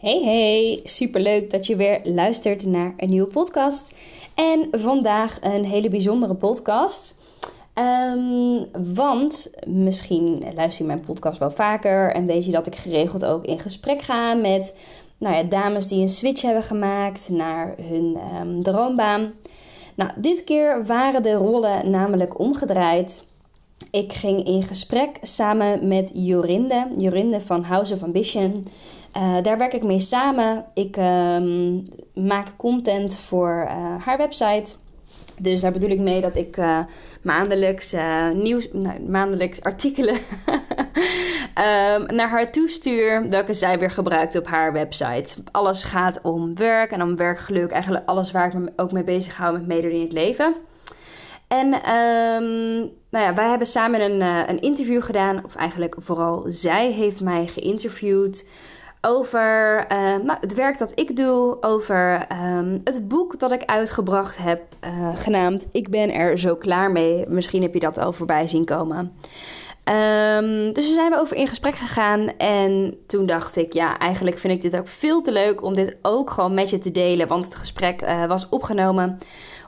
Hey hey, superleuk dat je weer luistert naar een nieuwe podcast. En vandaag een hele bijzondere podcast. Um, want misschien luister je mijn podcast wel vaker en weet je dat ik geregeld ook in gesprek ga met nou ja, dames die een switch hebben gemaakt naar hun um, droombaan. Nou, dit keer waren de rollen namelijk omgedraaid. Ik ging in gesprek samen met Jorinde, Jorinde van House of Ambition. Uh, daar werk ik mee samen. Ik um, maak content voor uh, haar website. Dus daar bedoel ik mee dat ik uh, maandelijks nieuws, nou, maandelijks artikelen um, naar haar toestuur, welke zij weer gebruikt op haar website. Alles gaat om werk en om werkgeluk. Eigenlijk alles waar ik me ook mee bezig hou met meedoen in het leven. En um, nou ja, wij hebben samen een, een interview gedaan, of eigenlijk vooral zij heeft mij geïnterviewd over uh, nou, het werk dat ik doe, over um, het boek dat ik uitgebracht heb, uh, genaamd Ik ben er zo klaar mee. Misschien heb je dat al voorbij zien komen. Um, dus we zijn we over in gesprek gegaan en toen dacht ik, ja, eigenlijk vind ik dit ook veel te leuk om dit ook gewoon met je te delen, want het gesprek was opgenomen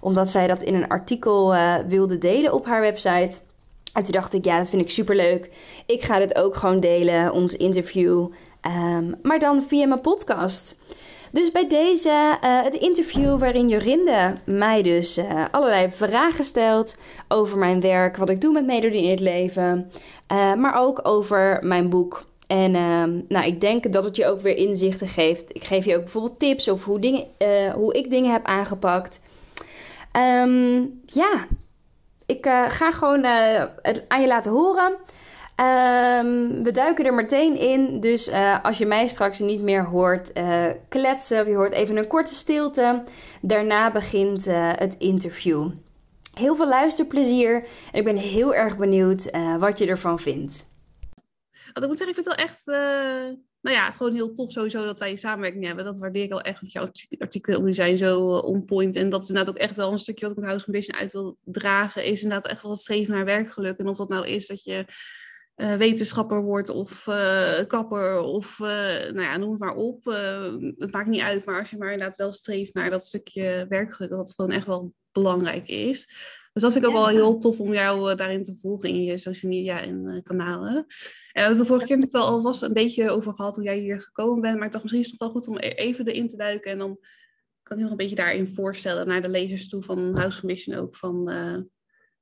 omdat zij dat in een artikel wilde delen op haar website. En toen dacht ik, ja, dat vind ik super leuk. Ik ga dit ook gewoon delen, ons interview. Um, maar dan via mijn podcast. Dus bij deze, uh, het interview waarin Jorinde mij dus uh, allerlei vragen stelt over mijn werk, wat ik doe met melodie in het leven, uh, maar ook over mijn boek. En nou, ik denk dat het je ook weer inzichten geeft. Ik geef je ook bijvoorbeeld tips over hoe, dingen, hoe ik dingen heb aangepakt. Um, ja, ik ga gewoon het aan je laten horen. Um, we duiken er meteen in. Dus uh, als je mij straks niet meer hoort kletsen, of je hoort even een korte stilte. Daarna begint het interview. Heel veel luisterplezier. En ik ben heel erg benieuwd wat je ervan vindt. Want ik moet zeggen, ik vind het wel echt, nou ja, gewoon heel tof sowieso dat wij een samenwerking hebben. Dat waardeer ik wel echt, want jouw artikelen zijn zo on point. En dat is inderdaad ook echt wel een stukje wat ik met House Foundation uit wil dragen. Is inderdaad echt wel streven naar werkgeluk. En of dat nou is dat je uh, wetenschapper wordt of uh, kapper of nou ja, noem het maar op. het maakt niet uit, maar als je maar inderdaad wel streeft naar dat stukje werkgeluk, dat het gewoon echt wel belangrijk is. Dus dat vind ik ook wel heel tof om jou daarin te volgen in je social media en kanalen. En we hebben het de vorige keer natuurlijk wel al was een beetje over gehad hoe jij hier gekomen bent, maar ik dacht misschien is het nog wel goed om e-, even erin te duiken en dan kan ik nog een beetje daarin voorstellen naar de lezers toe van House Mission ook van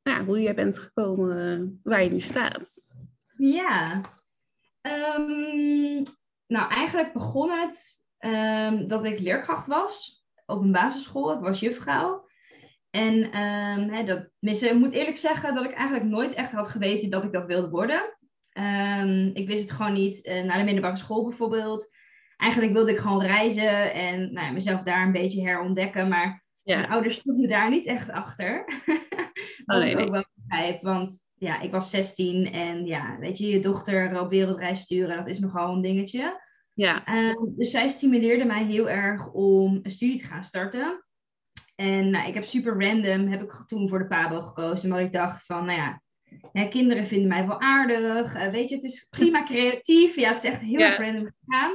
nou ja, hoe jij bent gekomen waar je nu staat. Ja. Um, nou, eigenlijk begon het um, dat ik leerkracht was op een basisschool. Ik was juffrouw. En um, hè, dat, ik moet eerlijk zeggen dat ik eigenlijk nooit echt had geweten dat ik dat wilde worden. ik wist het gewoon niet. Uh, naar de middelbare school bijvoorbeeld. Eigenlijk wilde ik gewoon reizen en nou, mezelf daar een beetje herontdekken. Maar ja. mijn ouders stonden daar niet echt achter. Wat oh, nee, ik ook nee. wel begrijp. Want ja, ik was 16 en ja, weet je, je dochter op wereldreis sturen, dat is nogal een dingetje. Ja. Um, dus zij stimuleerde mij heel erg om een studie te gaan starten. En nou, ik heb super random, heb ik toen voor de PABO gekozen, omdat ik dacht van, nou ja, hè, kinderen vinden mij wel aardig. Uh, weet je, het is prima creatief. Ja, het is echt heel erg random gegaan.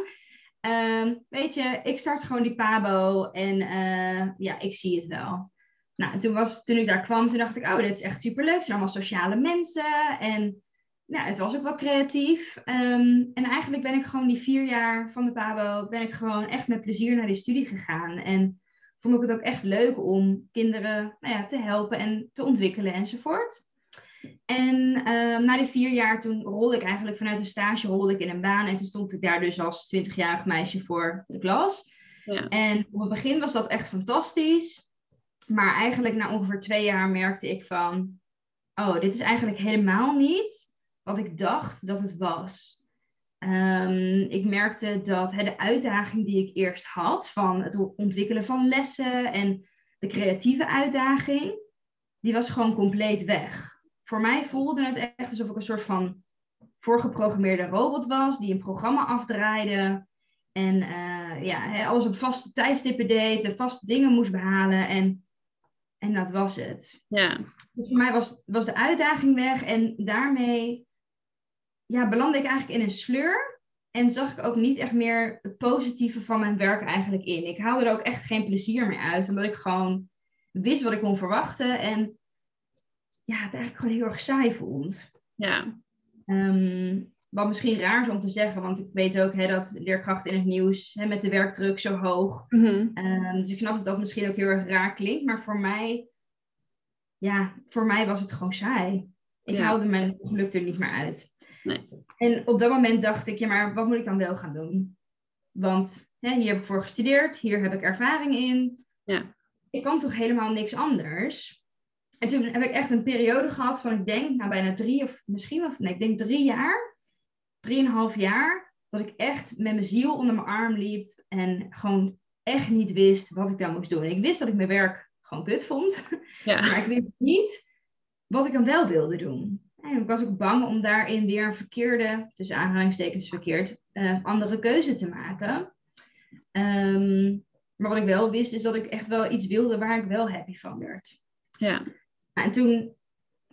Um, weet je, ik start gewoon die PABO en uh, ja, ik zie het wel. Nou, toen, was, toen ik daar kwam, toen dacht ik, oh, dit is echt superleuk. Het zijn allemaal sociale mensen. En nou, het was ook wel creatief. Um, en eigenlijk ben ik gewoon die vier jaar van de PABO, ben ik gewoon echt met plezier naar die studie gegaan. En vond ik het ook echt leuk om kinderen nou ja, te helpen en te ontwikkelen enzovoort. En um, na die vier jaar, toen rolde ik eigenlijk vanuit een stage rolde ik in een baan. En toen stond ik daar dus als 20-jarig meisje voor de klas. Ja. En op het begin was dat echt fantastisch. Maar eigenlijk na ongeveer twee jaar merkte ik van, oh, dit is eigenlijk helemaal niet wat ik dacht dat het was. Ehm, ik merkte dat de uitdaging die ik eerst had van het ontwikkelen van lessen en de creatieve uitdaging, die was gewoon compleet weg. Voor mij voelde het echt alsof ik een soort van voorgeprogrammeerde robot was die een programma afdraaide en uh, ja, alles op vaste tijdstippen deed en vaste dingen moest behalen en, en dat was het. Ja. Dus voor mij was, was de uitdaging weg en daarmee ja, belandde ik eigenlijk in een sleur. En zag ik ook niet echt meer het positieve van mijn werk eigenlijk in. Ik haalde er ook echt geen plezier meer uit. Omdat ik gewoon wist wat ik kon verwachten. En ja, het eigenlijk gewoon heel erg saai vond. Ja. Ehm, wat misschien raar is om te zeggen, want ik weet ook hè, dat leerkrachten in het nieuws hè, met de werkdruk zo hoog. Mhm. Ehm, dus ik snap dat dat misschien ook heel erg raar klinkt. Maar voor mij, ja, voor mij was het gewoon saai. Ik Ja. haalde mijn geluk er niet meer uit. Nee. En op dat moment dacht ik, ja, maar wat moet ik dan wel gaan doen? Want hè, hier heb ik voor gestudeerd, hier heb ik ervaring in. Ja. Ik kan toch helemaal niks anders? En toen heb ik echt een periode gehad van, ik denk, nou bijna drie of misschien wel, nee, ik denk drie jaar, drieënhalf jaar, dat ik echt met mijn ziel onder mijn arm liep en gewoon echt niet wist wat ik dan moest doen. Ik wist dat ik mijn werk gewoon kut vond, Ja. maar ik wist niet wat ik dan wel wilde doen. En ik was ook bang om daarin weer een verkeerde, tussen aanhalingstekens verkeerd, eh, andere keuze te maken. Ehm, maar wat ik wel wist, is dat ik echt wel iets wilde waar ik wel happy van werd. Ja. En toen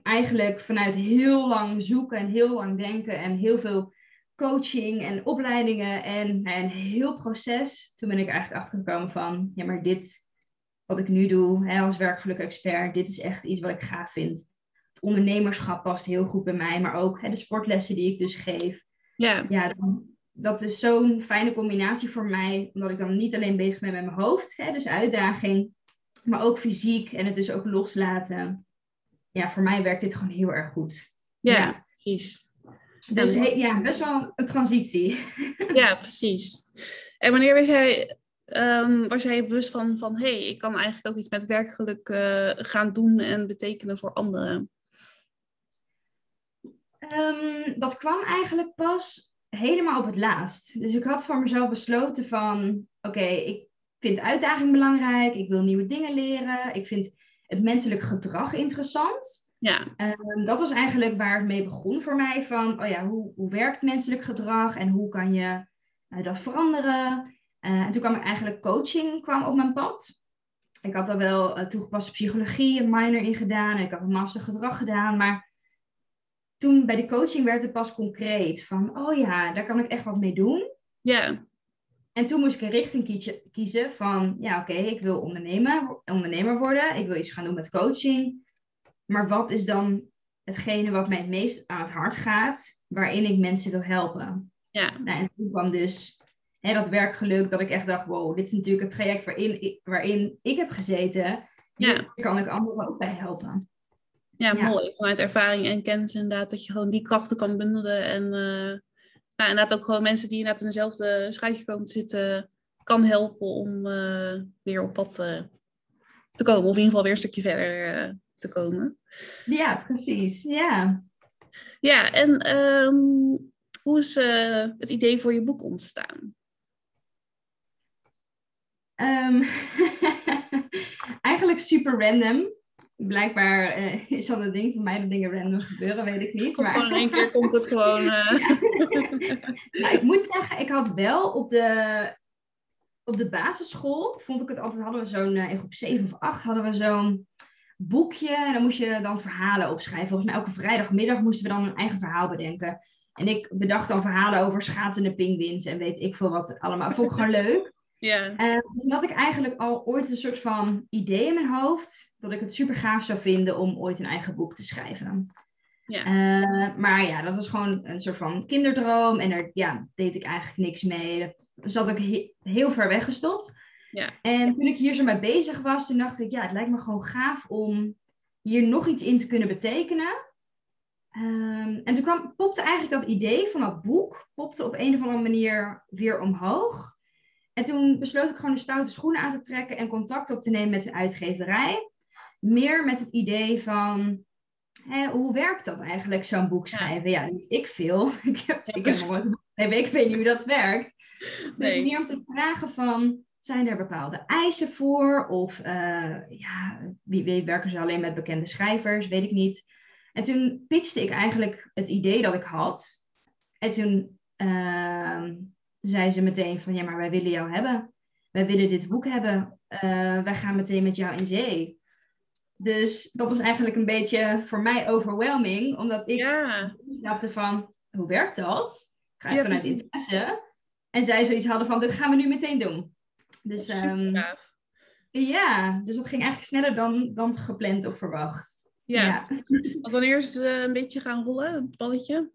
eigenlijk vanuit heel lang zoeken en heel lang denken en heel veel coaching en opleidingen en nou, een heel proces, toen ben ik eigenlijk achtergekomen van, ja maar dit, wat ik nu doe hè, als werkgeluk-expert, dit is echt iets wat ik gaaf vind. Ondernemerschap past heel goed bij mij, maar ook hè, de sportlessen die ik dus geef. Ja. Ja, dan, dat is zo'n fijne combinatie voor mij, omdat ik dan niet alleen bezig ben met mijn hoofd, hè, dus uitdaging, maar ook fysiek en het dus ook loslaten. Ja, voor mij werkt dit gewoon heel erg goed. Ja, Ja. precies. Dus Ja. he- ja, best wel een transitie. Ja, precies. En wanneer was jij, ehm, was jij bewust van, van hé, hey, ik kan eigenlijk ook iets met werkgeluk eh, gaan doen en betekenen voor anderen? Ehm, dat kwam eigenlijk pas helemaal op het laatst. Dus ik had voor mezelf besloten van, oké, ik vind uitdaging belangrijk, ik wil nieuwe dingen leren, ik vind het menselijk gedrag interessant. Ja, Ehm, dat was eigenlijk waar het mee begon voor mij. Van, oh ja, hoe, hoe werkt menselijk gedrag en hoe kan je eh, dat veranderen? Eh, en toen kwam ik eigenlijk coaching kwam op mijn pad. Ik had al wel eh, toegepaste psychologie, een minor in gedaan. En ik had een master gedrag gedaan. Maar toen bij de coaching werd het pas concreet. Van, oh ja, daar kan ik echt wat mee doen. ja, En toen moest ik een richting kiezen van, ja oké, ik wil ondernemer, ondernemer worden. Ik wil iets gaan doen met coaching. Maar wat is dan hetgene wat mij het meest aan het hart gaat, waarin ik mensen wil helpen? ja, Nou, en toen kwam dus hè, dat werkgeluk, dat ik echt dacht, wow, dit is natuurlijk het traject waarin ik, waarin ik heb gezeten. Hier Ja. kan ik anderen ook bij helpen. Ja, Ja. mooi. Vanuit ervaring en kennis inderdaad, dat je gewoon die krachten kan bundelen. En eh, nou, inderdaad ook gewoon mensen die inderdaad in dezelfde schuitje komen te zitten, kan helpen om eh, weer op pad eh, te komen. Of in ieder geval weer een stukje verder te komen. Ja, precies. Ja. Ja, en ehm, hoe is het idee voor je boek ontstaan? Ehm, eigenlijk super random. Blijkbaar eh, is dat een ding van mij dat dingen random gebeuren, weet ik niet. Komt Maar... gewoon in één keer komt het gewoon. eh, Nou, ik moet zeggen, ik had wel op de, op de basisschool, vond ik het altijd, hadden we zo'n, eh, in groep 7 of 8 hadden we zo'n boekje. En dan moest je dan verhalen opschrijven. Volgens mij elke vrijdagmiddag moesten we dan een eigen verhaal bedenken. En ik bedacht dan verhalen over schaatsende pinguïns en weet ik veel wat allemaal. Vond ik gewoon leuk. Ja, Eh, dus had ik eigenlijk al ooit een soort van idee in mijn hoofd dat ik het super gaaf zou vinden om ooit een eigen boek te schrijven. Ja. Eh, maar ja, dat was gewoon een soort van kinderdroom en daar ja, deed ik eigenlijk niks mee. Dat zat ook he- heel ver weggestopt. Ja. En toen ik hier zo mee bezig was, toen dacht ik, ja, het lijkt me gewoon gaaf om hier nog iets in te kunnen betekenen. Ehm, en toen kwam, popte eigenlijk dat idee van dat boek, popte op een of andere manier weer omhoog. En toen besloot ik gewoon de stoute schoenen aan te trekken en contact op te nemen met de uitgeverij. Meer met het idee van, hè, hoe werkt dat eigenlijk, zo'n boek schrijven? Ja, niet ik veel. ik heb, ik heb nooit boek ik weet niet hoe dat werkt. Dus Nee. meer om te vragen van, zijn er bepaalde eisen voor? Of eh, ja, wie weet werken ze alleen met bekende schrijvers, weet ik niet. En toen pitchte ik eigenlijk het idee dat ik had. En toen ehm, zei ze meteen van, ja, maar wij willen jou hebben. Wij willen dit boek hebben. Eh, wij gaan meteen met jou in zee. Dus dat was eigenlijk een beetje voor mij overwhelming, omdat ik Ja, snapte van, hoe werkt dat? Ga Ja, je vanuit precies. interesse. En zij zoiets hadden van, dit gaan we nu meteen doen. Dus ehm, ja, dus dat ging eigenlijk sneller dan, dan gepland of verwacht. Ja. Want wanneer is het eh, een beetje gaan rollen, het balletje?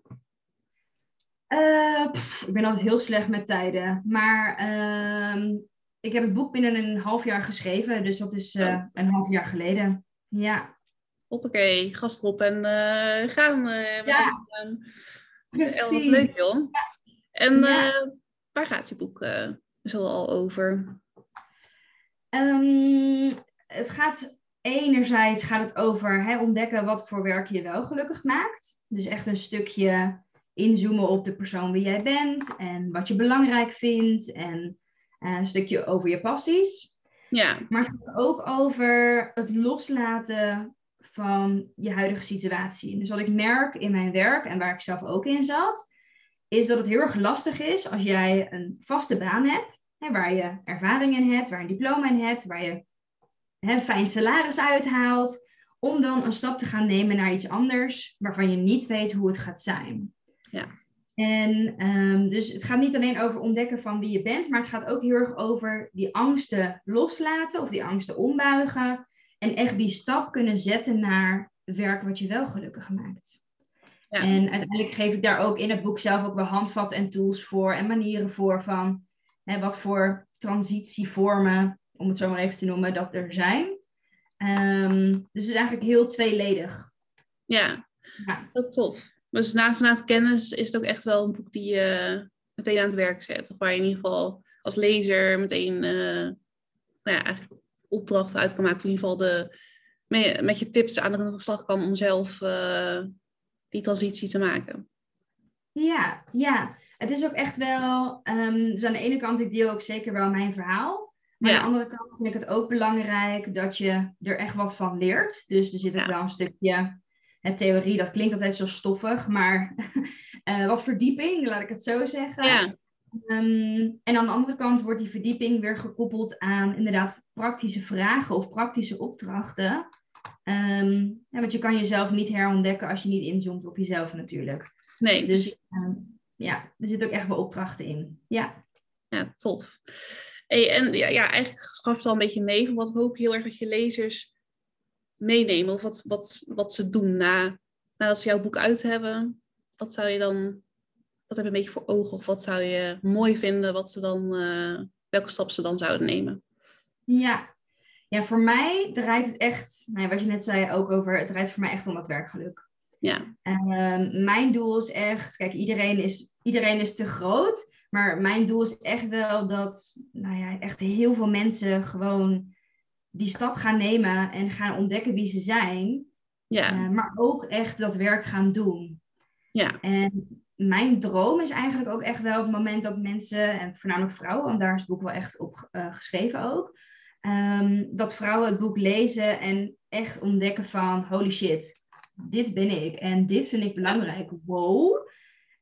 Eh, pff, ik ben altijd heel slecht met tijden. Maar ehm, ik heb het boek binnen een half jaar geschreven. Dus dat is eh, Oh. een half jaar geleden. Ja, Hoppakee, gast erop en eh, gaan. met Ja, een, precies. Wat leuk joh. En Ja. waar gaat je boek zo al over? Ehm, het gaat enerzijds gaat het over hè, ontdekken wat voor werk je wel gelukkig maakt. Dus echt een stukje inzoomen op de persoon wie jij bent en wat je belangrijk vindt en eh, een stukje over je passies. Ja, Maar het gaat ook over het loslaten van je huidige situatie. Dus wat ik merk in mijn werk en waar ik zelf ook in zat, is dat het heel erg lastig is als jij een vaste baan hebt, hè, waar je ervaring in hebt, waar je een diploma in hebt, waar je hè, een fijn salaris uithaalt, om dan een stap te gaan nemen naar iets anders waarvan je niet weet hoe het gaat zijn. Ja. En ehm, dus het gaat niet alleen over ontdekken van wie je bent, maar het gaat ook heel erg over die angsten loslaten of die angsten ombuigen. En echt die stap kunnen zetten naar werk wat je wel gelukkig maakt. Ja. En uiteindelijk geef ik daar ook in het boek zelf ook wel handvatten en tools voor en manieren voor van hè, wat voor transitievormen, om het zo maar even te noemen, dat er zijn. Ehm, dus het is eigenlijk heel tweeledig. ja, Ja. heel tof. Dus naast, naast kennis is het ook echt wel een boek die je meteen aan het werk zet. Of waar je in ieder geval als lezer meteen eh, nou ja, opdrachten uit kan maken. Of in ieder geval de, met, met je tips aan de slag kan om zelf eh, die transitie te maken. Ja, ja. Het is ook echt wel. ehm, dus aan de ene kant, ik deel ook zeker wel mijn verhaal. Maar Ja. aan de andere kant vind ik het ook belangrijk dat je er echt wat van leert. Dus er zit ook Ja. wel een stukje. Theorie, dat klinkt altijd zo stoffig, maar eh, wat verdieping, laat ik het zo zeggen. Ja, Ehm, en aan de andere kant wordt die verdieping weer gekoppeld aan inderdaad praktische vragen of praktische opdrachten. Ehm, ja, want je kan jezelf niet herontdekken als je niet inzoomt op jezelf natuurlijk. nee. Dus ehm, ja, er zitten ook echt wel opdrachten in. Ja. Ja, tof. Hey, en ja, ja, eigenlijk gaf het al een beetje mee van wat hoop je heel erg dat je lezers meenemen. Of wat, wat, wat ze doen na, nadat ze jouw boek uit hebben. Wat zou je dan, wat heb je een beetje voor ogen? Of wat zou je mooi vinden? Wat ze dan, eh, welke stap ze dan zouden nemen? Ja. ja, voor mij draait het echt, nou ja, wat je net zei ook over, het draait voor mij echt om dat werkgeluk. Ja, Ehm, mijn doel is echt, kijk, iedereen is, iedereen is te groot, maar mijn doel is echt wel dat, nou ja, echt heel veel mensen gewoon die stap gaan nemen en gaan ontdekken wie ze zijn, ja, eh, maar ook echt dat werk gaan doen. ja, En mijn droom is eigenlijk ook echt wel op het moment dat mensen, en voornamelijk vrouwen, want daar is het boek wel echt op eh, geschreven ook, ehm, dat vrouwen het boek lezen en echt ontdekken van holy shit, dit ben ik en dit vind ik belangrijk. Wow.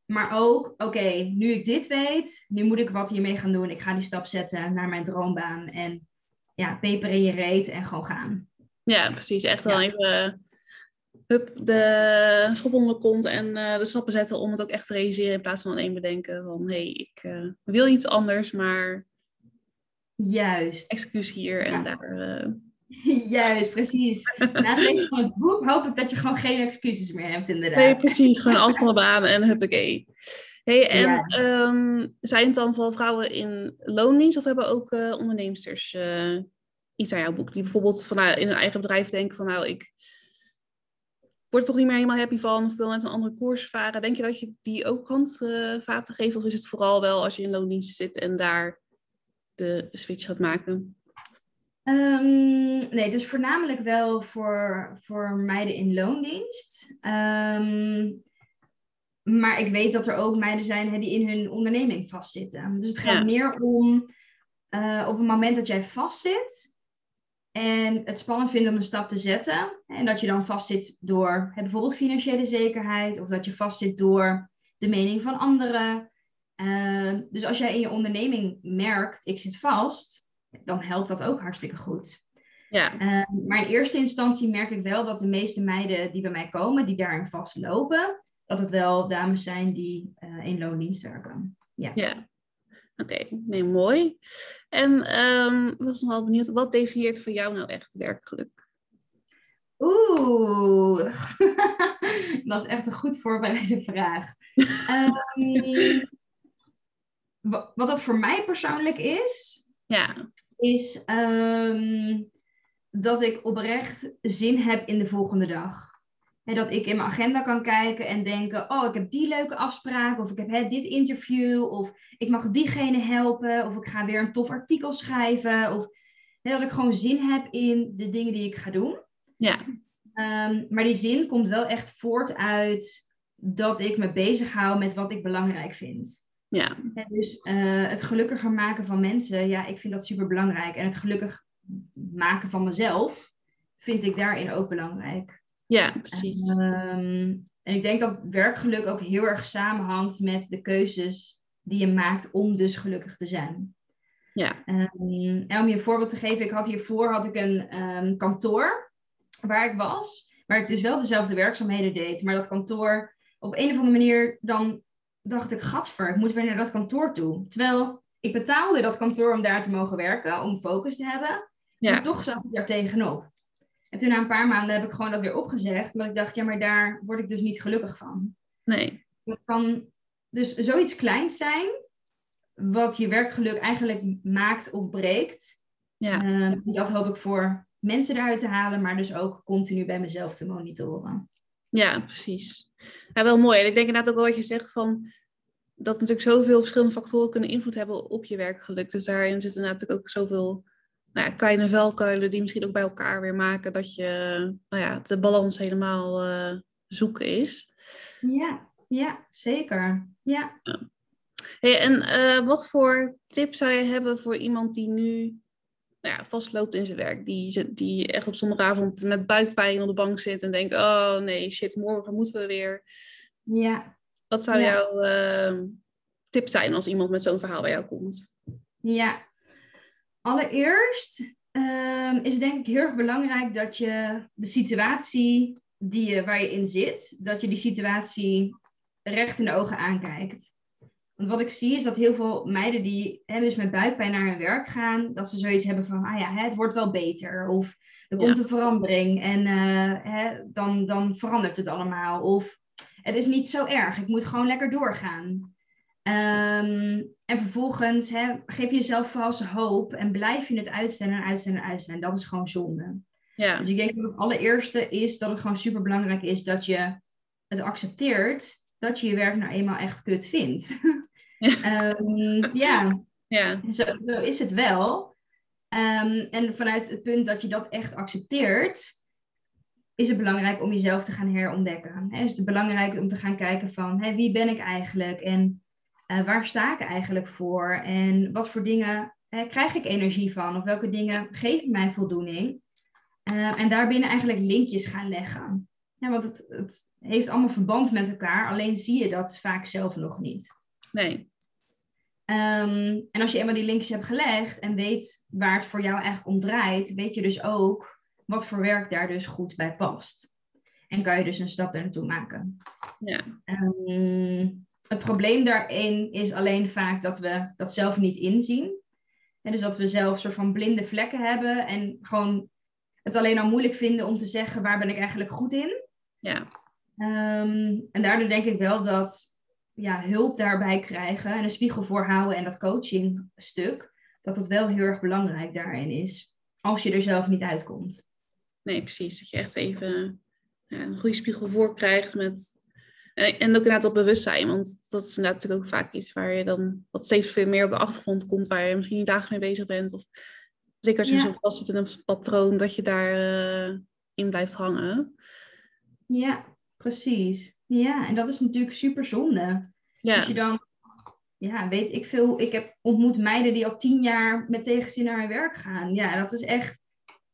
Maar ook, oké, nu ik dit weet, nu moet ik wat hiermee gaan doen. Ik ga die stap zetten naar mijn droombaan en ja, peper in je reet en gewoon gaan. ja, precies. Echt wel Ja. even hup, de schop onder de kont en eh, de stappen zetten om het ook echt te realiseren. In plaats van alleen bedenken van, hé, hey, ik eh, wil iets anders, maar Juist. excuus hier en daar. eh, Juist, precies. Na het lezen van het boek hoop ik dat je gewoon geen excuses meer hebt, inderdaad. Nee, precies. Gewoon alles van de baan en huppakee. Hey, en ehm, zijn het dan vooral vrouwen in loondienst of hebben ook eh onderneemsters eh, iets aan jouw boek? Die bijvoorbeeld van, nou, in een eigen bedrijf denken van nou, ik word er toch niet meer helemaal happy van of ik wil net een andere koers varen. Denk je dat je die ook handvaten geeft of is het vooral wel als je in loondienst zit en daar de switch gaat maken? Um, nee, is voornamelijk wel voor, voor meiden in loondienst. Um, maar ik weet dat er ook meiden zijn hè, die in hun onderneming vastzitten. Dus het gaat meer om uh, op het moment dat jij vastzit en het spannend vindt om een stap te zetten. En dat je dan vastzit door hè, bijvoorbeeld financiële zekerheid of dat je vastzit door de mening van anderen. Uh, dus als jij in je onderneming merkt, ik zit vast, dan helpt dat ook hartstikke goed. Ja. Uh, maar in eerste instantie merk ik wel dat de meeste meiden die bij mij komen, die daarin vastlopen, dat het wel dames zijn die uh, in loondienst werken. Ja. ja. Oké, nee, mooi. En um, ik was nog wel benieuwd, wat definieert voor jou nou echt werkgeluk? Oeh, dat is echt een goed voorbereide vraag. um, wat dat voor mij persoonlijk is, ja. is um, dat ik oprecht zin heb in de volgende dag. Dat ik in mijn agenda kan kijken en denken: Oh, ik heb die leuke afspraak. Of ik heb hè, dit interview. Of ik mag diegene helpen. Of ik ga weer een tof artikel schrijven. Of dat ik gewoon zin heb in de dingen die ik ga doen. Ja. Um, maar die zin komt wel echt voort uit dat ik me bezighoud met wat ik belangrijk vind. Ja. Dus uh, het gelukkiger maken van mensen, ja, ik vind dat super belangrijk. En het gelukkig maken van mezelf vind ik daarin ook belangrijk. Ja, precies. Ehm, en ik denk dat werkgeluk ook heel erg samenhangt met de keuzes die je maakt om dus gelukkig te zijn. Ja. Um, en om je een voorbeeld te geven, ik had hiervoor had ik een um, kantoor waar ik was, waar ik dus wel dezelfde werkzaamheden deed, maar dat kantoor op een of andere manier, dan dacht ik, gadver, ik moet weer naar dat kantoor toe. Terwijl ik betaalde dat kantoor om daar te mogen werken, om focus te hebben. Ja. Maar toch zat ik daar tegenop. En toen na een paar maanden heb ik gewoon dat weer opgezegd. Maar ik dacht, ja, maar daar word ik dus niet gelukkig van. Nee. Het kan dus zoiets kleins zijn, wat je werkgeluk eigenlijk maakt of breekt. Ja. Uh, dat hoop ik voor mensen eruit te halen, maar dus ook continu bij mezelf te monitoren. Ja, precies. Ja, wel mooi. En ik denk inderdaad ook wel wat je zegt van dat natuurlijk zoveel verschillende factoren kunnen invloed hebben op je werkgeluk. Dus daarin zit inderdaad ook zoveel nou ja, kleine velkuilen die misschien ook bij elkaar weer maken dat je nou ja, de balans helemaal uh, zoeken is. Ja, ja zeker. Ja. Hey, en uh, wat voor tip zou je hebben voor iemand die nu nou ja, vastloopt in zijn werk? Die, die echt op zondagavond met buikpijn op de bank zit en denkt: Oh nee, shit, morgen moeten we weer. Ja. Wat zou jouw uh, tip zijn als iemand met zo'n verhaal bij jou komt? Ja, Allereerst um, is het denk ik heel erg belangrijk dat je de situatie die je, waar je in zit, dat je die situatie recht in de ogen aankijkt. Want wat ik zie is dat heel veel meiden die hè, dus met buikpijn naar hun werk gaan, dat ze zoiets hebben van, ah ja, hè, het wordt wel beter. Of er komt een verandering en uh, hè, dan, dan verandert het allemaal. Of het is niet zo erg, ik moet gewoon lekker doorgaan. Um, en vervolgens hè, geef je jezelf valse hoop en blijf je het uitstellen en uitstellen en uitstellen. Dat is gewoon zonde. Ja. Dus ik denk dat het allereerste is dat het gewoon super belangrijk is dat je het accepteert dat je je werk nou eenmaal echt kut vindt. Ja, um, ja. ja. Zo, zo, is het wel. Um, en vanuit het punt dat je dat echt accepteert, is het belangrijk om jezelf te gaan herontdekken. Hè? Is het belangrijk om te gaan kijken van wie ben ik eigenlijk en uh, waar sta ik eigenlijk voor? En wat voor dingen uh, krijg ik energie van? Of welke dingen geven mij voldoening? Uh, en daarbinnen eigenlijk linkjes gaan leggen. Ja, want het, het heeft allemaal verband met elkaar, alleen zie je dat vaak zelf nog niet. Nee. Um, en als je eenmaal die linkjes hebt gelegd en weet waar het voor jou eigenlijk om draait, weet je dus ook wat voor werk daar dus goed bij past. En kan je dus een stap naartoe maken. Ja. Um, het probleem daarin is alleen vaak dat we dat zelf niet inzien. En dus dat we zelf soort van blinde vlekken hebben en gewoon het alleen al moeilijk vinden om te zeggen waar ben ik eigenlijk goed in. Ja. Um, en daardoor denk ik wel dat ja, hulp daarbij krijgen en een spiegel voorhouden en dat coachingstuk, dat dat wel heel erg belangrijk daarin is. Als je er zelf niet uitkomt. Nee, precies. Dat je echt even ja, een goede spiegel voor krijgt met en, en ook inderdaad dat bewustzijn, want dat is inderdaad natuurlijk ook vaak iets waar je dan wat steeds veel meer op de achtergrond komt, waar je misschien niet dagelijks mee bezig bent. Of Zeker als je Ja. zo vast zit in een patroon, dat je daarin in blijft hangen. Ja, precies. Ja, en dat is natuurlijk super zonde. Ja, Als je dan, ja, weet ik veel, ik heb ontmoet meiden die al tien jaar met tegenzin naar hun werk gaan. Ja, dat is echt,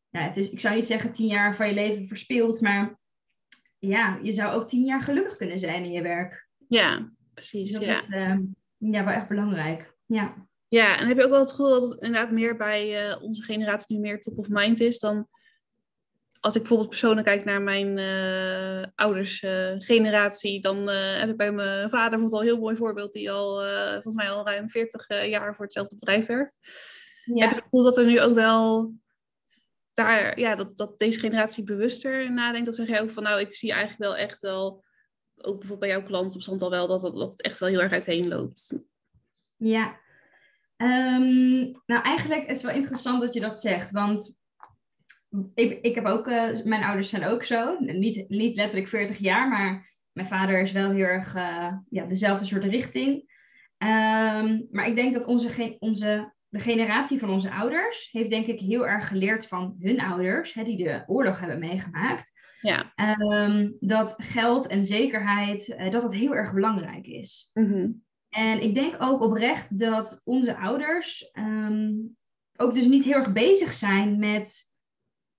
ja, het is, ik zou niet zeggen tien jaar van je leven verspild, maar ja, je zou ook tien jaar gelukkig kunnen zijn in je werk. ja precies. Dus dat Ja. is eh, ja, wel echt belangrijk. Ja. ja, en heb je ook wel het gevoel dat het inderdaad meer bij eh, onze generatie nu meer top of mind is dan als ik bijvoorbeeld persoonlijk kijk naar mijn eh, ouders eh, generatie, dan heb ik bij mijn vader bijvoorbeeld al een heel mooi voorbeeld die al volgens mij al ruim 40 eh, jaar voor hetzelfde bedrijf werkt. Heb je Ja. het gevoel dat er nu ook wel ja, dat, dat deze generatie bewuster nadenkt? Of zeg jij ook van nou, ik zie eigenlijk wel echt wel, ook bijvoorbeeld bij jouw klant op stand al wel, dat, dat, dat het echt wel heel erg uiteen loopt. Ja. Ehm, nou, eigenlijk is het wel interessant dat je dat zegt, want ik, ik heb ook, eh, mijn ouders zijn ook zo, niet, niet letterlijk 40 jaar, maar mijn vader is wel heel erg eh, ja, dezelfde soort richting. Ehm, maar ik denk dat onze, onze, de generatie van onze ouders heeft denk ik heel erg geleerd van hun ouders, hè, die de oorlog hebben meegemaakt, Ja. ehm, dat geld en zekerheid, eh, dat dat heel erg belangrijk is. En ik denk ook oprecht dat onze ouders ehm, ook dus niet heel erg bezig zijn met,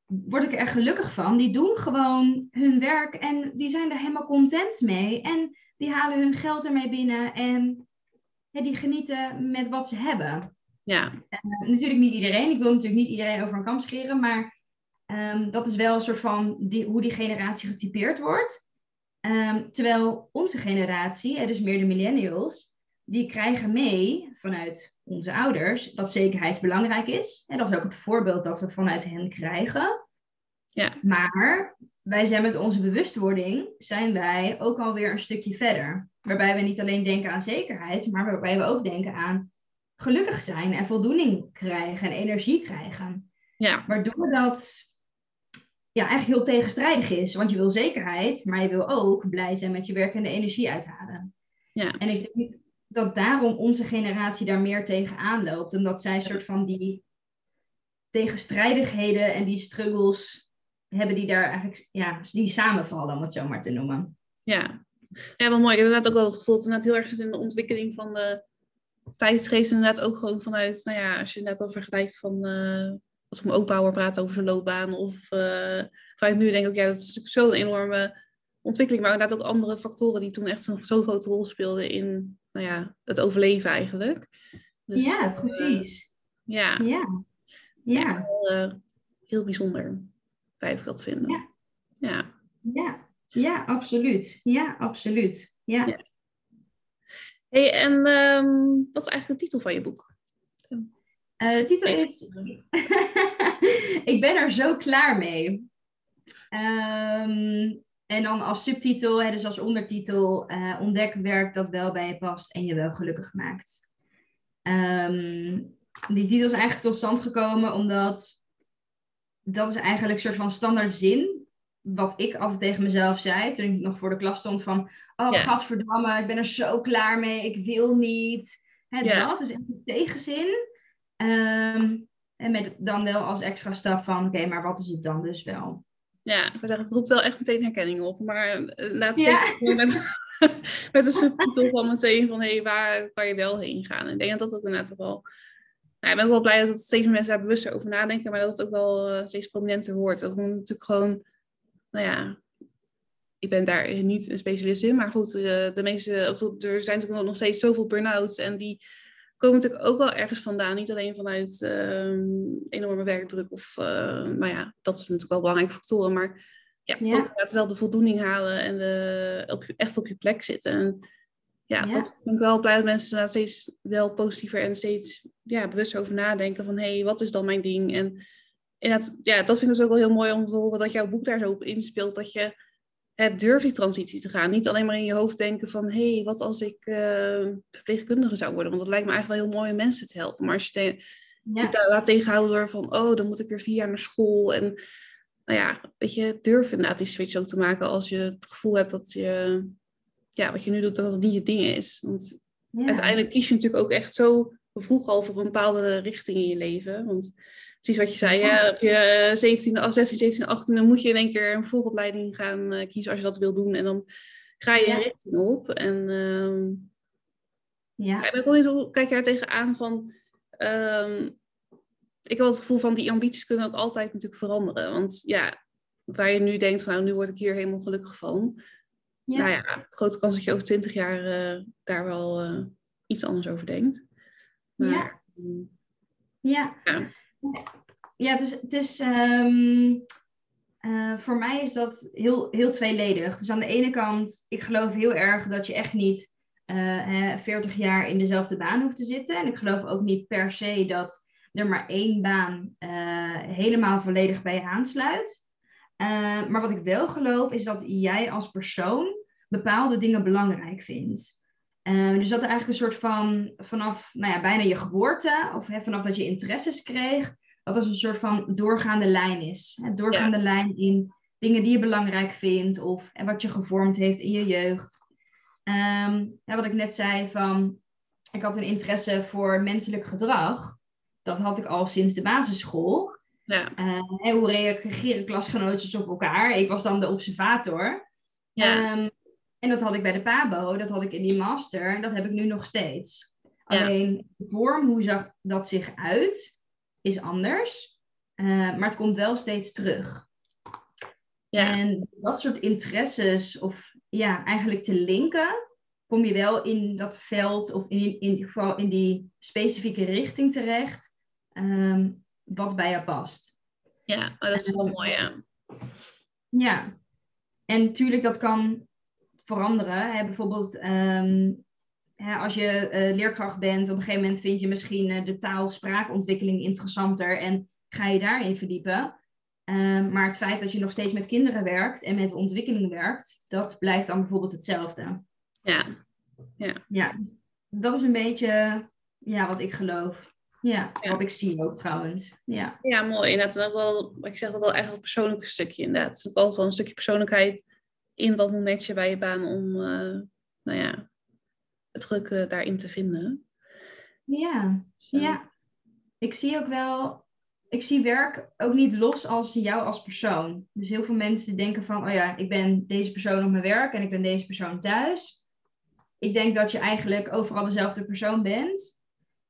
word ik er gelukkig van? Die doen gewoon hun werk en die zijn er helemaal content mee. En die halen hun geld ermee binnen en ja, die genieten met wat ze hebben. Ja. Eh, natuurlijk niet iedereen, ik wil natuurlijk niet iedereen over een kam scheren, maar ehm, dat is wel een soort van die, hoe die generatie getypeerd wordt. Ehm, terwijl onze generatie, dus meer de millennials, die krijgen mee vanuit onze ouders dat zekerheid belangrijk is. En dat is ook het voorbeeld dat we vanuit hen krijgen. Ja. Maar wij zijn met onze bewustwording, zijn wij ook alweer een stukje verder. Waarbij we niet alleen denken aan zekerheid, maar waarbij we ook denken aan gelukkig zijn en voldoening krijgen en energie krijgen. Ja. Waardoor dat ja, eigenlijk heel tegenstrijdig is. Want je wil zekerheid, maar je wil ook blij zijn met je werk en de energie uithalen. Ja. En ik denk dat daarom onze generatie daar meer tegen loopt. Omdat zij een soort van die tegenstrijdigheden en die struggles hebben die daar eigenlijk ja, die samenvallen, om het zo maar te noemen. Ja. ja, wel mooi. Ik heb inderdaad ook wel het gevoel dat het inderdaad heel erg zit in de ontwikkeling van de tijdsgeest. Inderdaad ook gewoon vanuit, nou ja, als je net al vergelijkt van, eh, als ik mijn opa hoor praten over zijn loopbaan. Of eh, vanuit nu denk ik ook, ja, dat is natuurlijk zo'n enorme ontwikkeling. Maar inderdaad ook andere factoren die toen echt zo'n grote rol speelden in, nou ja, het overleven eigenlijk. Dus, ja, eh, precies. ja, Ja. Ja. heel bijzonder. Blijf ik dat vinden. Ja. ja. Ja. Ja, absoluut. Ja, absoluut. Ja. Ja. Hey, en ehm, wat is eigenlijk de titel van je boek? Eh, de titel is Ik ben er zo klaar mee. Ehm, en dan als subtitel, hè, dus als ondertitel, eh, ontdek werk dat wel bij je past en je wel gelukkig maakt. Ehm, die titel is eigenlijk tot stand gekomen omdat dat is eigenlijk een soort van standaard zin. Wat ik altijd tegen mezelf zei toen ik nog voor de klas stond van... Oh, Ja. gadverdamme, ik ben er zo klaar mee, ik wil niet. Hè, Ja. Dat is echt een tegenzin. Ehm, en met dan wel als extra stap van, oké, maar wat is het dan dus wel? Ja, het roept wel echt meteen herkenning op. Maar eh, laat Ja. zeker gewoon met, met een subtitel van meteen van hé, waar kan je wel heen gaan? En ik denk dat dat ook inderdaad ook wel... Nou, ik ben ook wel blij dat het steeds meer mensen daar bewuster over nadenken, maar dat het ook wel eh, steeds prominenter wordt. Omdat het natuurlijk gewoon, nou ja, ik ben daar niet een specialist in, maar goed, eh, de meeste, er zijn natuurlijk nog steeds zoveel burn-outs en die komen natuurlijk ook wel ergens vandaan. Niet alleen vanuit ehm, enorme werkdruk of, eh, nou ja, dat zijn natuurlijk wel belangrijke factoren, maar ja, het Ja. ook inderdaad wel de voldoening halen en de, op je, echt op je plek zitten. En ja, Ja. dat ben ik wel blij dat mensen steeds wel positiever en steeds ja, bewuster over nadenken van hé, hey, wat is dan mijn ding? En inderdaad, ja, dat vind ik dus ook wel heel mooi om te horen dat jouw boek daar zo op inspeelt, dat je het durft die transitie te gaan. Niet alleen maar in je hoofd denken van hé, hey, wat als ik eh, verpleegkundige zou worden? Want dat lijkt me eigenlijk wel heel mooi om mensen te helpen. Maar als je de, Ja. je daar laat tegenhouden door van oh, dan moet ik weer vier jaar naar school en nou ja, weet je, durf inderdaad die switch ook te maken als je het gevoel hebt dat je, ja, wat je nu doet, dat het niet je ding is. Want Ja. uiteindelijk kies je natuurlijk ook echt zo vroeg al voor een bepaalde richting in je leven. Want precies wat je zei. Ja. Op je 17, 16, 17, 18, dan moet je in één keer een volgopleiding gaan uh, kiezen als je dat wil doen. En dan ga je ja. richting op. En uh, ja. En dan hoe kijk je daar tegenaan van... Um, ik heb het gevoel van die ambities kunnen ook altijd natuurlijk veranderen. Want ja, waar je nu denkt van nou, nu word ik hier helemaal gelukkig van. Ja. Nou ja, grote kans dat je over twintig jaar uh, daar wel uh, iets anders over denkt. Maar, ja. ja. ja. Ja, het is, het is um, uh, voor mij is dat heel, heel tweeledig. Dus aan de ene kant, ik geloof heel erg dat je echt niet uh, 40 jaar in dezelfde baan hoeft te zitten. En ik geloof ook niet per se dat er maar één baan uh, helemaal volledig bij aansluit. Maar wat ik wel geloof is dat jij als persoon bepaalde dingen belangrijk vindt. Uh, dus dat er eigenlijk een soort van vanaf nou ja, bijna je geboorte, of hè, vanaf dat je interesses kreeg, dat er een soort van doorgaande lijn is. Hè, doorgaande ja. lijn in dingen die je belangrijk vindt, of en wat je gevormd heeft in je jeugd. Um, ja, wat ik net zei van, ik had een interesse voor menselijk gedrag. Dat had ik al sinds de basisschool. Ja. Uh, hoe reageren klasgenootjes op elkaar? Ik was dan de observator. Ja. Um, en dat had ik bij de PABO, dat had ik in die master, dat heb ik nu nog steeds. Ja. Alleen de vorm, hoe zag dat zich uit, is anders. Uh, maar het komt wel steeds terug. Ja. En dat soort interesses, of ja, eigenlijk te linken, kom je wel in dat veld of in, in, ieder geval in die specifieke richting terecht, um, wat bij je past. Ja, oh, dat is wel mooi, ja. Ja, en natuurlijk dat kan veranderen. Hè? Bijvoorbeeld um, hè, als je uh, leerkracht bent, op een gegeven moment vind je misschien uh, de taal-spraakontwikkeling interessanter en ga je daarin verdiepen. Um, maar het feit dat je nog steeds met kinderen werkt en met ontwikkeling werkt, dat blijft dan bijvoorbeeld hetzelfde. Ja. Ja. ja, dat is een beetje ja, wat ik geloof. Ja, ja, wat ik zie ook trouwens. Ja, ja mooi. Inderdaad, ook wel, ik zeg dat wel echt een persoonlijk stukje inderdaad. Het is ook wel gewoon een stukje persoonlijkheid in wat moet matchen bij je baan om uh, nou ja, het geluk uh, daarin te vinden. Ja, Zo. ja. Ik zie ook wel, ik zie werk ook niet los als jou als persoon. Dus heel veel mensen denken van, oh ja, ik ben deze persoon op mijn werk en ik ben deze persoon thuis. Ik denk dat je eigenlijk overal dezelfde persoon bent.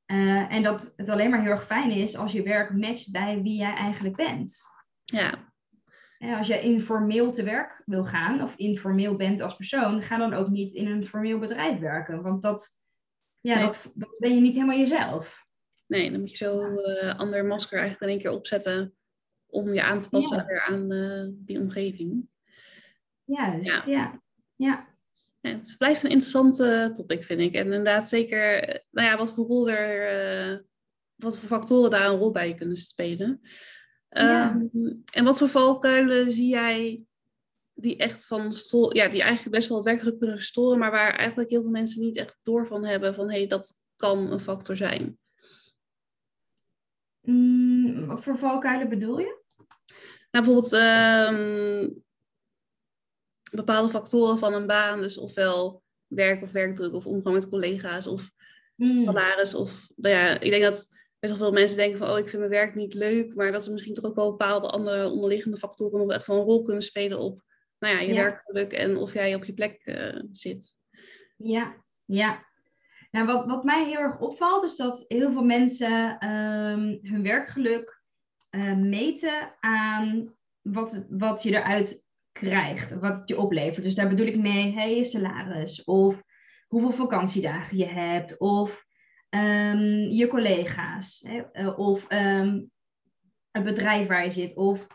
Uh, en dat het alleen maar heel erg fijn is als je werk matcht bij wie jij eigenlijk bent. Ja. Als je informeel te werk wil gaan of informeel bent als persoon, ga dan ook niet in een formeel bedrijf werken. Want dat, ja, nee. dat, dat ben je niet helemaal jezelf. Nee, dan moet je zo uh, ander masker eigenlijk in één keer opzetten om je aan te passen ja. aan uh, die omgeving. Juist, ja. ja. ja. Ja, het blijft een interessante topic, vind ik. En inderdaad, zeker, nou ja, wat voor rol er, uh, wat voor factoren daar een rol bij kunnen spelen. Ja. Um, en wat voor valkuilen zie jij die echt van ja, die eigenlijk best wel werkelijk kunnen verstoren, maar waar eigenlijk heel veel mensen niet echt door van hebben van hé, hey, dat kan een factor zijn? Mm, wat voor valkuilen bedoel je? Nou, bijvoorbeeld um, bepaalde factoren van een baan. Dus ofwel werk of werkdruk of omgang met collega's of mm. salaris. Of, nou ja, ik denk dat best wel veel mensen denken van, oh, ik vind mijn werk niet leuk. Maar dat er misschien toch ook wel bepaalde andere onderliggende factoren nog echt wel een rol kunnen spelen op nou ja, je ja. werkgeluk en of jij op je plek uh, zit. Ja, ja. Nou, wat, wat mij heel erg opvalt, is dat heel veel mensen um, hun werkgeluk uh, meten aan wat, wat je eruit krijgt, wat het je oplevert. Dus daar bedoel ik mee hey, je salaris of hoeveel vakantiedagen je hebt of um, je collega's hè, eh, of um, het bedrijf waar je zit of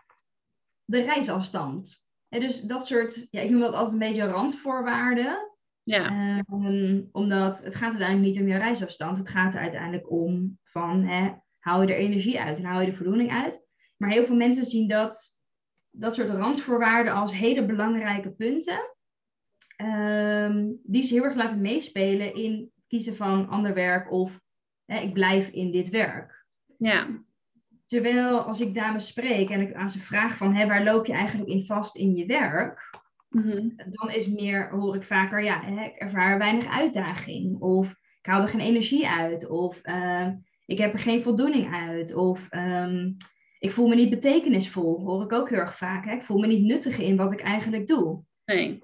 de reisafstand. En dus dat soort, ja, ik noem dat altijd een beetje randvoorwaarden. Ja. Um, omdat het gaat uiteindelijk niet om je reisafstand. Het gaat er uiteindelijk om van, hè, haal je er energie uit en haal je er voldoening uit. Maar heel veel mensen zien dat dat soort randvoorwaarden als hele belangrijke punten, um, die ze heel erg laten meespelen in kiezen van ander werk of hè, ik blijf in dit werk. Ja. Terwijl als ik dames spreek en ik aan ze vraag van hè, waar loop je eigenlijk in vast in je werk, mm-hmm. dan is meer, hoor ik vaker, ja, hè, ik ervaar weinig uitdaging of ik haal er geen energie uit of uh, ik heb er geen voldoening uit. Of ehm, ik voel me niet betekenisvol, hoor ik ook heel erg vaak. Hè? Ik voel me niet nuttig in wat ik eigenlijk doe. Nee.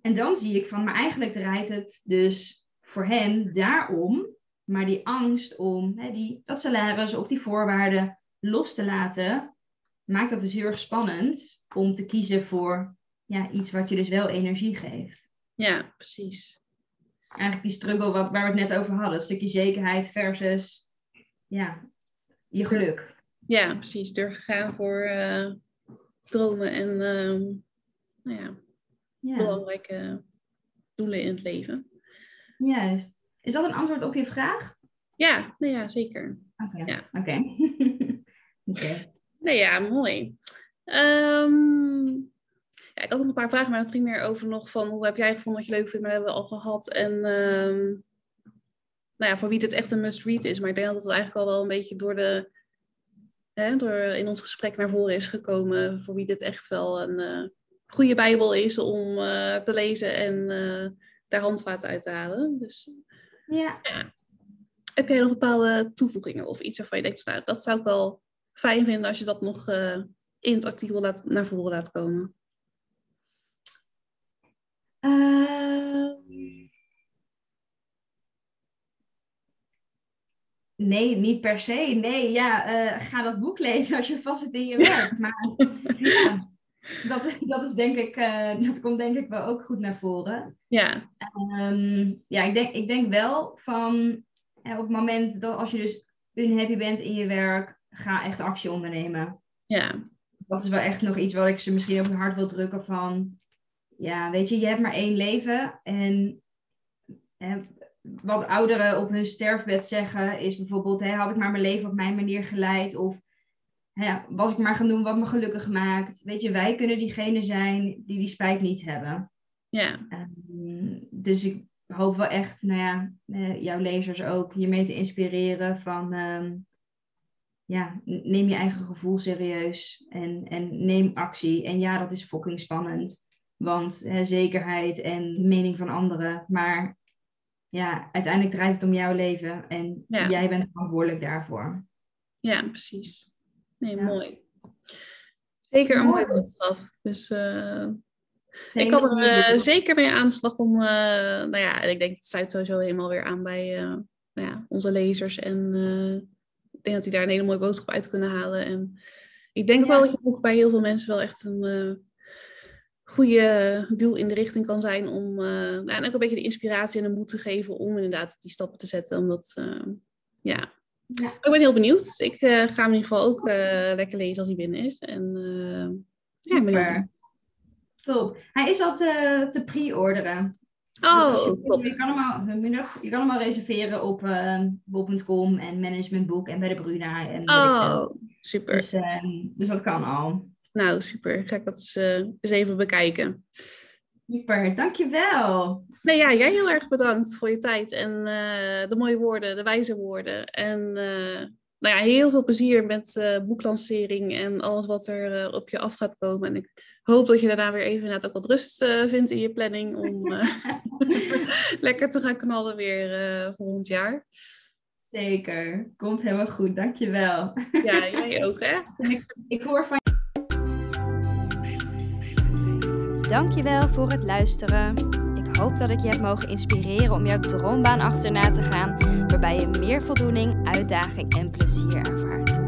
En dan zie ik van, maar eigenlijk draait het dus voor hen daarom. Maar die angst om hè, die, dat salaris of die voorwaarden los te laten, maakt dat dus heel erg spannend om te kiezen voor ja, iets wat je dus wel energie geeft. Ja, precies. Eigenlijk die struggle wat, waar we het net over hadden. Een stukje zekerheid versus ja, je geluk. Ja, precies. Durven gaan voor uh, dromen en uh, nou ja, ja. belangrijke doelen in het leven. Juist. Is dat een antwoord op je vraag? Ja, nou ja zeker. Oké. Ja. Okay. Nee, ja, mooi. Um, ja, ik had nog een paar vragen, maar dat ging meer over nog van hoe heb jij gevonden wat je leuk vindt, maar dat hebben we al gehad. En um, nou ja, voor wie dit echt een must-read is. Maar ik denk dat het eigenlijk al wel een beetje door, de, hè, door in ons gesprek naar voren is gekomen. Voor wie dit echt wel een uh, goede bijbel is om uh, te lezen en uh, daar handvaten uit te halen. Dus ja. ja. Heb jij nog bepaalde toevoegingen of iets waarvan je denkt, nou, dat zou ik wel fijn vinden als je dat nog in het artikel laat, naar voren laat komen? Uh, nee, niet per se. Nee, ja, uh, ga dat boek lezen als je vast zit in je werk. Maar ja, dat, dat is denk ik, uh, dat komt denk ik wel ook goed naar voren. Ja. Um, ja, ik denk, ik denk wel van op het moment dat als je dus unhappy bent in je werk, ga echt actie ondernemen. Ja. Dat is wel echt nog iets wat ik ze misschien op hun hart wil drukken van ja, weet je, je hebt maar één leven. En hè, wat ouderen op hun sterfbed zeggen is bijvoorbeeld, hè, had ik maar mijn leven op mijn manier geleid? Of hè, was ik maar gaan doen wat me gelukkig maakt? Weet je, wij kunnen diegene zijn die die spijt niet hebben. Ja. Um, dus ik hoop wel echt, nou ja, uh, jouw lezers ook hiermee te inspireren van... Um, ja, neem je eigen gevoel serieus en, en neem actie. En ja, dat is fucking spannend. Want hè, zekerheid en mening van anderen. Maar ja, uiteindelijk draait het om jouw leven. En Ja. jij bent verantwoordelijk daarvoor. Ja, precies. Nee, Ja. mooi. Zeker een Mooi. mooie boodschap. Dus Nee, ik kan er eh, zeker mee aan de slag om, eh, nou ja, ik denk dat het sluit sowieso helemaal weer aan bij nou ja, onze lezers. En ik denk dat die daar een hele mooie boodschap uit kunnen halen. En ik denk Ja. wel dat je boek bij heel veel mensen wel echt een goede duw in de richting kan zijn om eh, nou, en ook een beetje de inspiratie en de moed te geven om inderdaad die stappen te zetten. Omdat, eh, ja. Ja. Ik ben heel benieuwd. Dus ik eh, ga hem in ieder geval ook eh, lekker lezen als hij binnen is. En eh, ja, ik ben heel Super. benieuwd. Top. Hij is al te, te pre-orderen. Dus Oh, je, top. je, kan hem al, je kan hem al reserveren op uh, bol.com en Managementboek en bij de Bruna. En. Oh, super. Dus, ehm, dus dat kan al. Nou, super. Ga ik dat eens, eens even bekijken. Super, dankjewel. Nee, ja, jij heel erg bedankt voor je tijd en eh, de mooie woorden, de wijze woorden. En eh, nou ja, heel veel plezier met eh boeklancering en alles wat er op je af gaat komen. En ik hoop dat je daarna weer even inderdaad ook wat rust vindt in je planning om lekker te gaan knallen weer volgend jaar. Zeker, komt helemaal goed, dankjewel. Ja, jij ook hè? Ik hoor van Dankjewel voor het luisteren. Ik hoop dat ik je heb mogen inspireren om jouw droombaan achterna te gaan, waarbij je meer voldoening, uitdaging en plezier ervaart.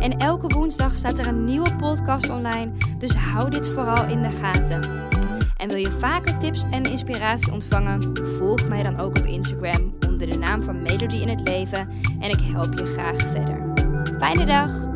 En elke woensdag staat er een nieuwe podcast online, dus hou dit vooral in de gaten. En wil je vaker tips en inspiratie ontvangen? Volg mij dan ook op Instagram onder de naam van Melody in het Leven en ik help je graag verder. Fijne dag!